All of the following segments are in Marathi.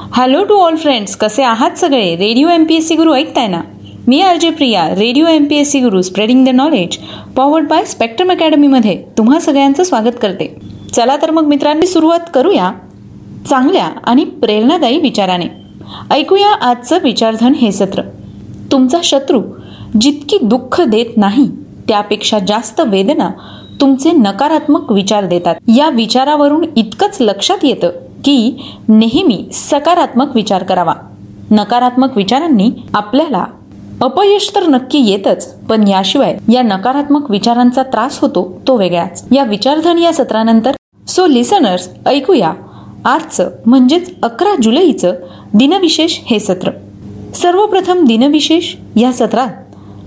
हॅलो टू ऑल फ्रेंड्स कसे आहात सगळे? Radio M P S C Guru ऐकताय ना? मी R J Priya radio M P S C Guru spreading the knowledge powered by Spectrum अकॅडमीमध्ये तुम्हा सगळ्यांचं स्वागत करते. चला तर मग मित्रांनी सुरुवात करूया चांगल्या आणि प्रेरणादायी विचाराने. ऐकूया आजचं विचारधन हे सत्र. तुमचा शत्रू जितकी दुःख देत नाही त्यापेक्षा जास्त वेदना तुमचे नकारात्मक विचार देतात. या विचारावरून इतकंच लक्षात येतं की नेहमी सकारात्मक विचार करावा. नकारात्मक विचारांनी आपल्याला अपयश तर नक्की येतच पण याशिवाय या नकारात्मक विचारांचा त्रास होतो तो वेगळाच या विचारधन या सत्रानंतर सो लिसनर्स ऐकूया आजचं म्हणजेच अकरा जुलैचं दिनविशेष हे सत्र. सर्वप्रथम दिनविशेष या सत्रात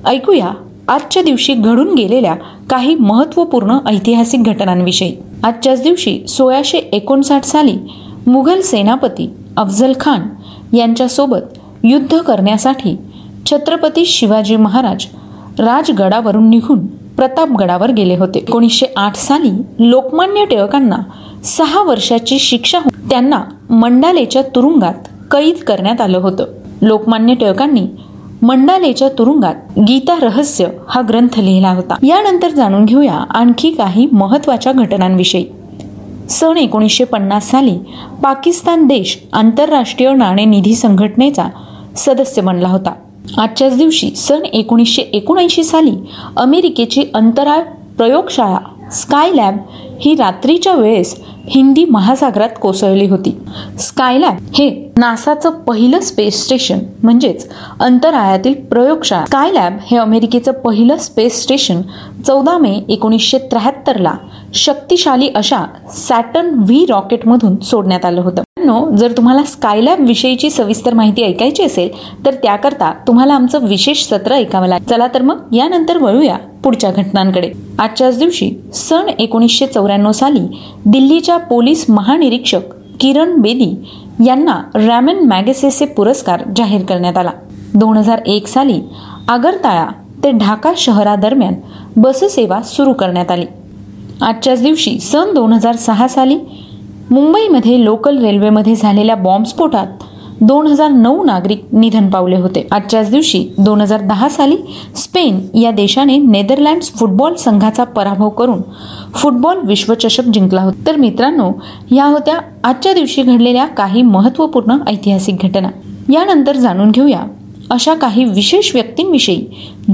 ऐकूया आजच्या दिवशी घडून गेलेल्या काही महत्त्वपूर्ण ऐतिहासिक घटनांविषयी. आजच्याच दिवशी सोळाशे एकोणसाठ साली मुघल सेनापती अफजल खान यांच्यासोबत युद्ध करण्यासाठी छत्रपती शिवाजी महाराज राजगडावरून निघून प्रतापगडावर गेले होते. एकोणीसशे आठ साली लोकमान्य टिळकांना सहा वर्षाची शिक्षा त्यांना मंडालेच्या तुरुंगात कैद करण्यात आलं होतं. लोकमान्य टिळकांनी मंडालेच्या तुरुंगात गीता रहस्य हा ग्रंथ लिहिला होता. यानंतर जाणून घेऊया आणखी काही महत्त्वाच्या घटनांविषयी. सन एकोणीसशे पन्नास साली पाकिस्तान देश आंतरराष्ट्रीय नाणेनिधी संघटनेचा सदस्य बनला होता. आजच्याच दिवशी सन एकोणीसशे एकोणऐंशी साली अमेरिकेची अंतराळ प्रयोगशाळा स्कायलॅब ही रात्रीच्या वेळेस हिंदी महासागरात कोसळली होती. स्कायलॅब हे नासाचं पहिलं स्पेस स्टेशन म्हणजेच अंतराळातील प्रयोगशाळा. स्कायलॅब हे अमेरिकेचं पहिलं स्पेस स्टेशन चौदा मे एकोणीसशे त्र्याहत्तरला शक्तिशाली अशा सॅटर्न व्ही रॉकेटमधून सोडण्यात आलं होतं. जर तुम्हाला स्कायलॅब विषयीची सविस्तर माहिती ऐकायची असेल तर त्याकरता तुम्हाला आमचं विशेष सत्र ऐकावं लागेल. चला तर मग यानंतर वळूया पुढच्या घटनांकडे. आजच्याच दिवशी सन एकोणीसशे चौऱ्याण्णव साली दिल्लीच्या पोलीस महानिरीक्षक किरण बेदी यांना रॅमन मॅगेसेसे पुरस्कार जाहीर करण्यात आला. दोन हजार एक साली आगरताळा ते ढाका शहरादरम्यान बससेवा सुरू करण्यात आली. आजच्याच दिवशी सन दोन हजार सहा साली मुंबईमध्ये लोकल रेल्वेमध्ये झालेल्या बॉम्बस्फोटात दोन हजार नऊ नागरिक निधन पावले होते. आजच्याच दिवशी दोन हजार दहा साली स्पेन या देशाने नेदरलँड्स फुटबॉल संघाचा पराभव करून फुटबॉल विश्वचषक जिंकला होता. तर मित्रांनो या होत्या आजच्या दिवशी घडलेल्या काही महत्त्वपूर्ण ऐतिहासिक घटना. यानंतर जाणून घेऊया अशा काही विशेष व्यक्तींविषयी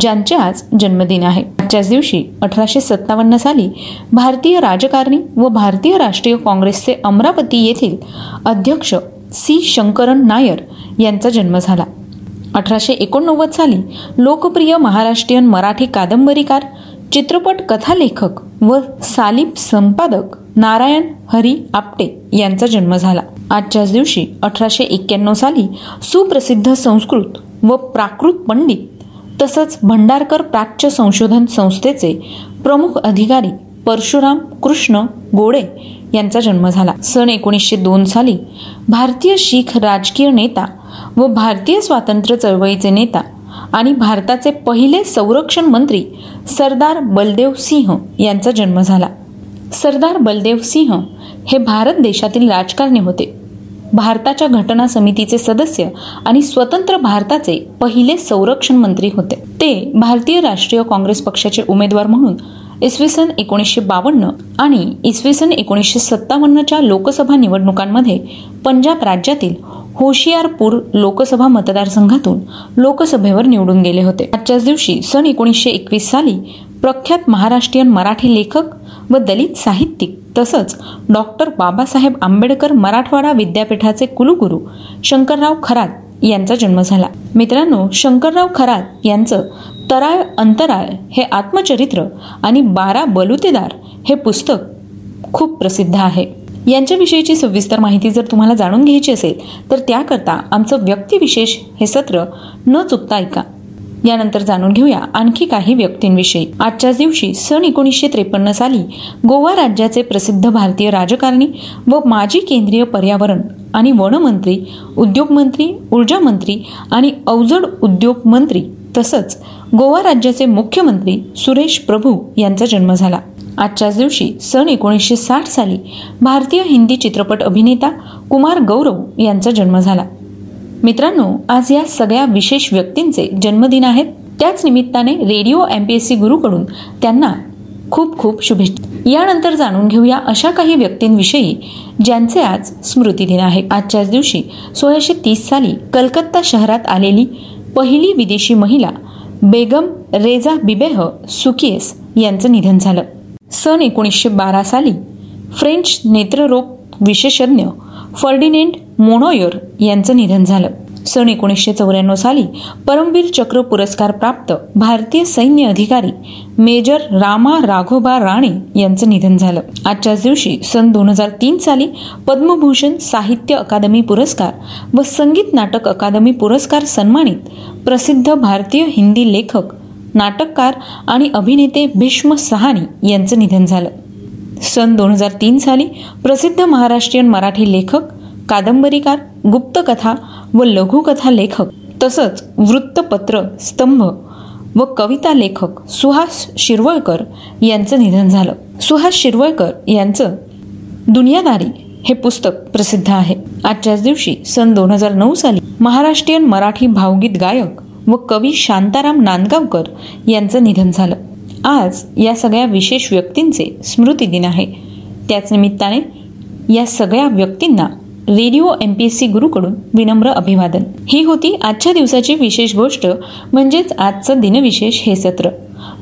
ज्यांचे आज जन्मदिन आहे. आजच्याच दिवशी अठराशे सत्तावन्न साली भारतीय राजकारणी व भारतीय राष्ट्रीय काँग्रेसचे अमरावती येथील अध्यक्ष सी. शंकरन नायर यांचा जन्म झाला. अठराशे एकोणनव्वद साली लोकप्रिय महाराष्ट्रीयन मराठी कादंबरीकार चित्रपट कथालेखक व सालिप संपादक नारायण हरी आपटे यांचा जन्म झाला. आजच्याच दिवशी अठराशे एक्क्याण्णव साली सुप्रसिद्ध संस्कृत व प्राकृत पंडित तसंच भंडारकर प्राच्य संशोधन संस्थेचे प्रमुख अधिकारी परशुराम कृष्ण गोडे यांचा जन्म झाला. सन एकोणीसशे दोन साली भारतीय शीख राजकीय नेता व भारतीय स्वातंत्र्य चळवळीचे नेता आणि भारताचे पहिले संरक्षण मंत्री सरदार बलदेव सिंह यांचा जन्म झाला. सरदार बलदेव सिंह हे भारत देशातील राजकारणी होते. भारताच्या घटना समितीचे सदस्य आणि स्वतंत्र भारताचे पहिले संरक्षण मंत्री होते. ते भारतीय राष्ट्रीय काँग्रेस पक्षाचे उमेदवार म्हणून इसवी सन एकोणीसशे बावन्न आणि इसवी सन एकोणीसशे सत्तावन्नच्या लोकसभा निवडणुकांमध्ये पंजाब राज्यातील होशियारपूर लोकसभा मतदारसंघातून लोकसभेवर निवडून गेले होते. आजच्याच दिवशी सन एकोणीसशे एकवीस साली प्रख्यात महाराष्ट्रीयन मराठी लेखक व दलित साहित्यिक तसंच डॉक्टर बाबासाहेब आंबेडकर मराठवाडा विद्यापीठाचे कुलगुरू शंकरराव खरात यांचा जन्म झाला. मित्रांनो शंकरराव खरात यांचं तराळ अंतराळ हे आत्मचरित्र आणि बारा बलुतेदार हे पुस्तक खूप प्रसिद्ध आहे. यांच्याविषयीची सविस्तर माहिती जर तुम्हाला जाणून घ्यायची असेल तर त्याकरता आमचं व्यक्तिविशेष हे सत्र न चुकता ऐका. यानंतर जाणून घेऊया आणखी काही व्यक्तींविषयी. आजच्याच दिवशी सन एकोणीसशे त्रेपन्न साली गोवा राज्याचे प्रसिद्ध भारतीय राजकारणी व माजी केंद्रीय पर्यावरण आणि वनमंत्री उद्योगमंत्री ऊर्जा मंत्री आणि अवजड उद्योग मंत्री तसंच गोवा राज्याचे मुख्यमंत्री सुरेश प्रभू यांचा जन्म झाला. आजच्याच दिवशी सन एकोणीसशे साठ साली भारतीय हिंदी चित्रपट अभिनेता कुमार गौरव यांचा जन्म झाला. मित्रांनो आज या सगळ्या विशेष व्यक्तींचे जन्मदिन आहेत. त्याच निमित्ताने radio M P S C गुरुकडून त्यांना खूप खूप शुभेच्छा. यानंतर जाणून घेऊया अशा काही व्यक्तींविषयी ज्यांचे आज स्मृतिदिन आहे. आजच्याच दिवशी सोळाशे तीस साली कलकत्ता शहरात आलेली पहिली विदेशी महिला बेगम रेजा बिबेह सुकियस यांचं निधन झालं. सन एकोणीसशे बारा साली फ्रेंच नेत्ररोग विशेषज्ञ फर्डिनेंट मोनोयर यांचं निधन झालं. सन एकोणीसशे चौऱ्याण्णव साली परमवीर चक्र पुरस्कार प्राप्त भारतीय सैन्य अधिकारी मेजर रामा राघोबा राणे यांचं निधन झालं. आजच्याच दिवशी सन दोन हजार तीन साली पद्मभूषण साहित्य अकादमी पुरस्कार व संगीत नाटक अकादमी पुरस्कार सन्मानित प्रसिद्ध भारतीय हिंदी लेखक नाटककार आणि अभिनेते भीष्म सहानी यांचं निधन झालं. सन दोन हजार तीन साली प्रसिद्ध महाराष्ट्रीयन मराठी लेखक कादंबरीकार गुप्तकथा व लघुकथा लेखक तसंच वृत्तपत्र स्तंभ व कविता लेखक सुहास शिरवळकर यांचं निधन झालं. सुहास शिरवळकर यांचं दुनियादारी हे पुस्तक प्रसिद्ध आहे. आजच्याच दिवशी सन दोन हजार नऊ साली महाराष्ट्रीयन मराठी भावगीत गायक व कवी शांताराम नांदगावकर यांचं निधन झालं. आज या सगळ्या विशेष व्यक्तींचे स्मृतिदिन आहे. त्याच निमित्ताने या सगळ्या व्यक्तींना radio M P S C गुरुकडून विनम्र अभिवादन. ही होती आजच्या दिवसाची विशेष गोष्ट म्हणजेच आजचं दिनविशेष हे सत्र.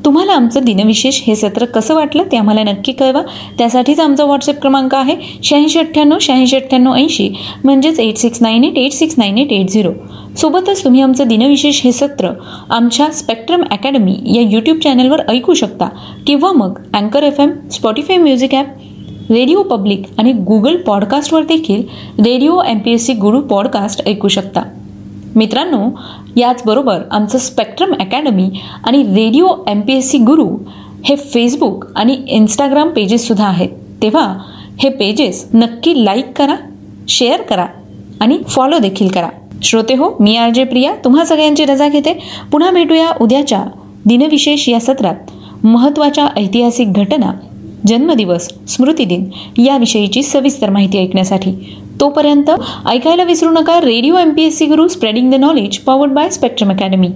तुम्हाला आमचं दिनविशेष हे सत्र कसं वाटलं ते आम्हाला नक्की कळवा. त्यासाठीच आमचा व्हॉट्सअप क्रमांक आहे शहाऐंशी अठ्ठ्याण्णव शहाऐंशी अठ्ठ्याण्णव ऐंशी म्हणजेच eight six nine eight eight six nine eight eight zero सोबतच तुम्ही आमचं दिनविशेष हे सत्र आमच्या स्पेक्ट्रम अकॅडमी या यूट्यूब चॅनलवर ऐकू शकता. किंवा मग अँकर F M Spotify music app Radio Public आणि गुगल पॉडकास्टवर देखील Radio M P S C Guru podcast ऐकू शकता. मित्रांनो याचबरोबर आमचं स्पेक्ट्रम अकॅडमी आणि Radio M P S C Guru हे फेसबुक आणि इंस्टाग्राम पेजेससुद्धा आहेत. तेव्हा हे पेजेस नक्की लाईक करा शेअर करा आणि फॉलो देखील करा. श्रोते हो मी आर जे प्रिया. तुम्हा सगळ्यांची रजा घेते. पुन्हा भेटूया उद्याच्या दिनविशेष या सत्रात. महत्त्वाच्या ऐतिहासिक घटना जन्मदिवस स्मृतिदिन याविषयीची सविस्तर माहिती ऐकण्यासाठी. तोपर्यंत ऐकायला विसरू नका radio M P S C Guru spreading the knowledge powered by Spectrum academy